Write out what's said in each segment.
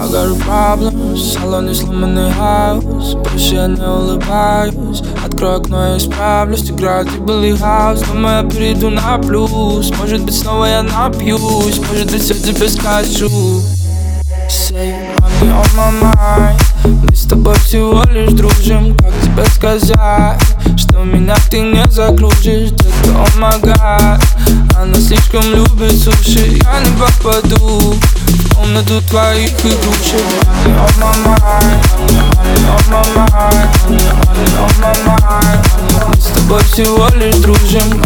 I got a problem, в салоне сломанный хаос. Больше я не улыбаюсь. Открою окно и исправлюсь. Играет и Билли Хаус Думаю, я перейду на плюс. Может быть, снова я напьюсь. Может быть, все тебе скажу. Say money on my mind. Мы с тобой всего лишь дружим. Как тебе сказать Что меня ты не загрузишь? Детка, oh my Она слишком любит суши. Я не попаду комнату твоих игрушек Мы с тобой всего лишь дружим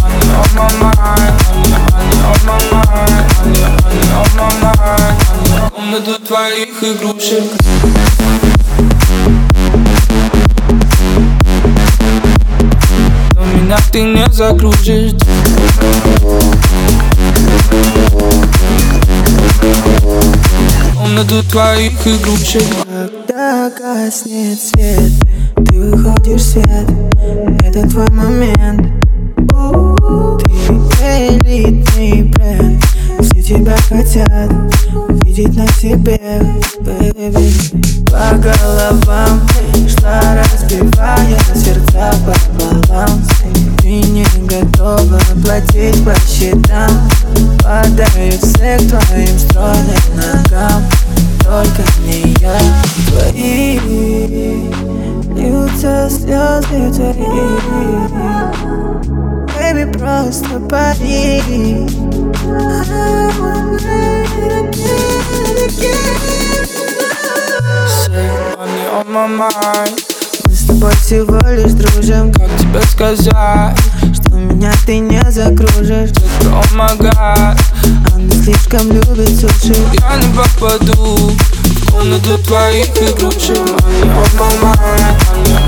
Комнату твоих игрушек Но меня ты не загрузишь Комнату твоих игрушек. Когда гаснет свет Ты выходишь в свет. Это твой момент. Ты элитный бренд Все тебя хотят Видеть на себе Baby По головам Шла разбивая сердца пополам Ты не готова платить по счетам. Падаю все к твоим стройным ногам Только не я Твои Льются слезы твои Baby, просто пари. On my mind. Мы с тобой всего лишь дружим Как тебе сказать Что меня ты не закружишь. Детка, oh my god Она слишком любит суши Я не попаду В комнату твоих игрушек Money on my mind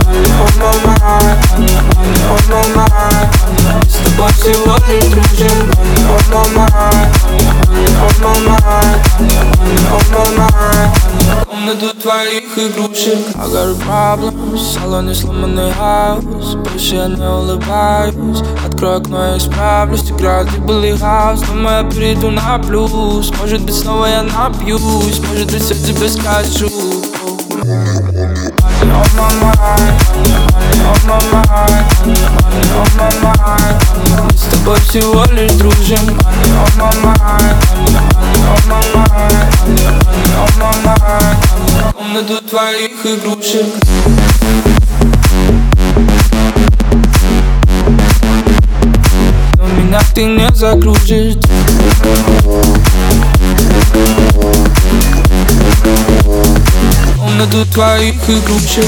Money on my mind Money on my mind с тобой лишь дружим Money on my mind Money on my mind Money on my mind Комнату твоих игрушек I got a problem В салоне сломанный хаос Больше я не улыбаюсь Открою окно и исправлюсь Играет и Билли Хаус Думаю, я перейду на плюс. Может быть, снова я напьюсь Может быть, все тебе скажу. Money on my mind Money on my mind Money on my mind Мы с тобой всего лишь дружим Money on my mind Money on my mind Money Комнату твоих игрушек. Но меня ты не загрузишь. Комнату твоих игрушек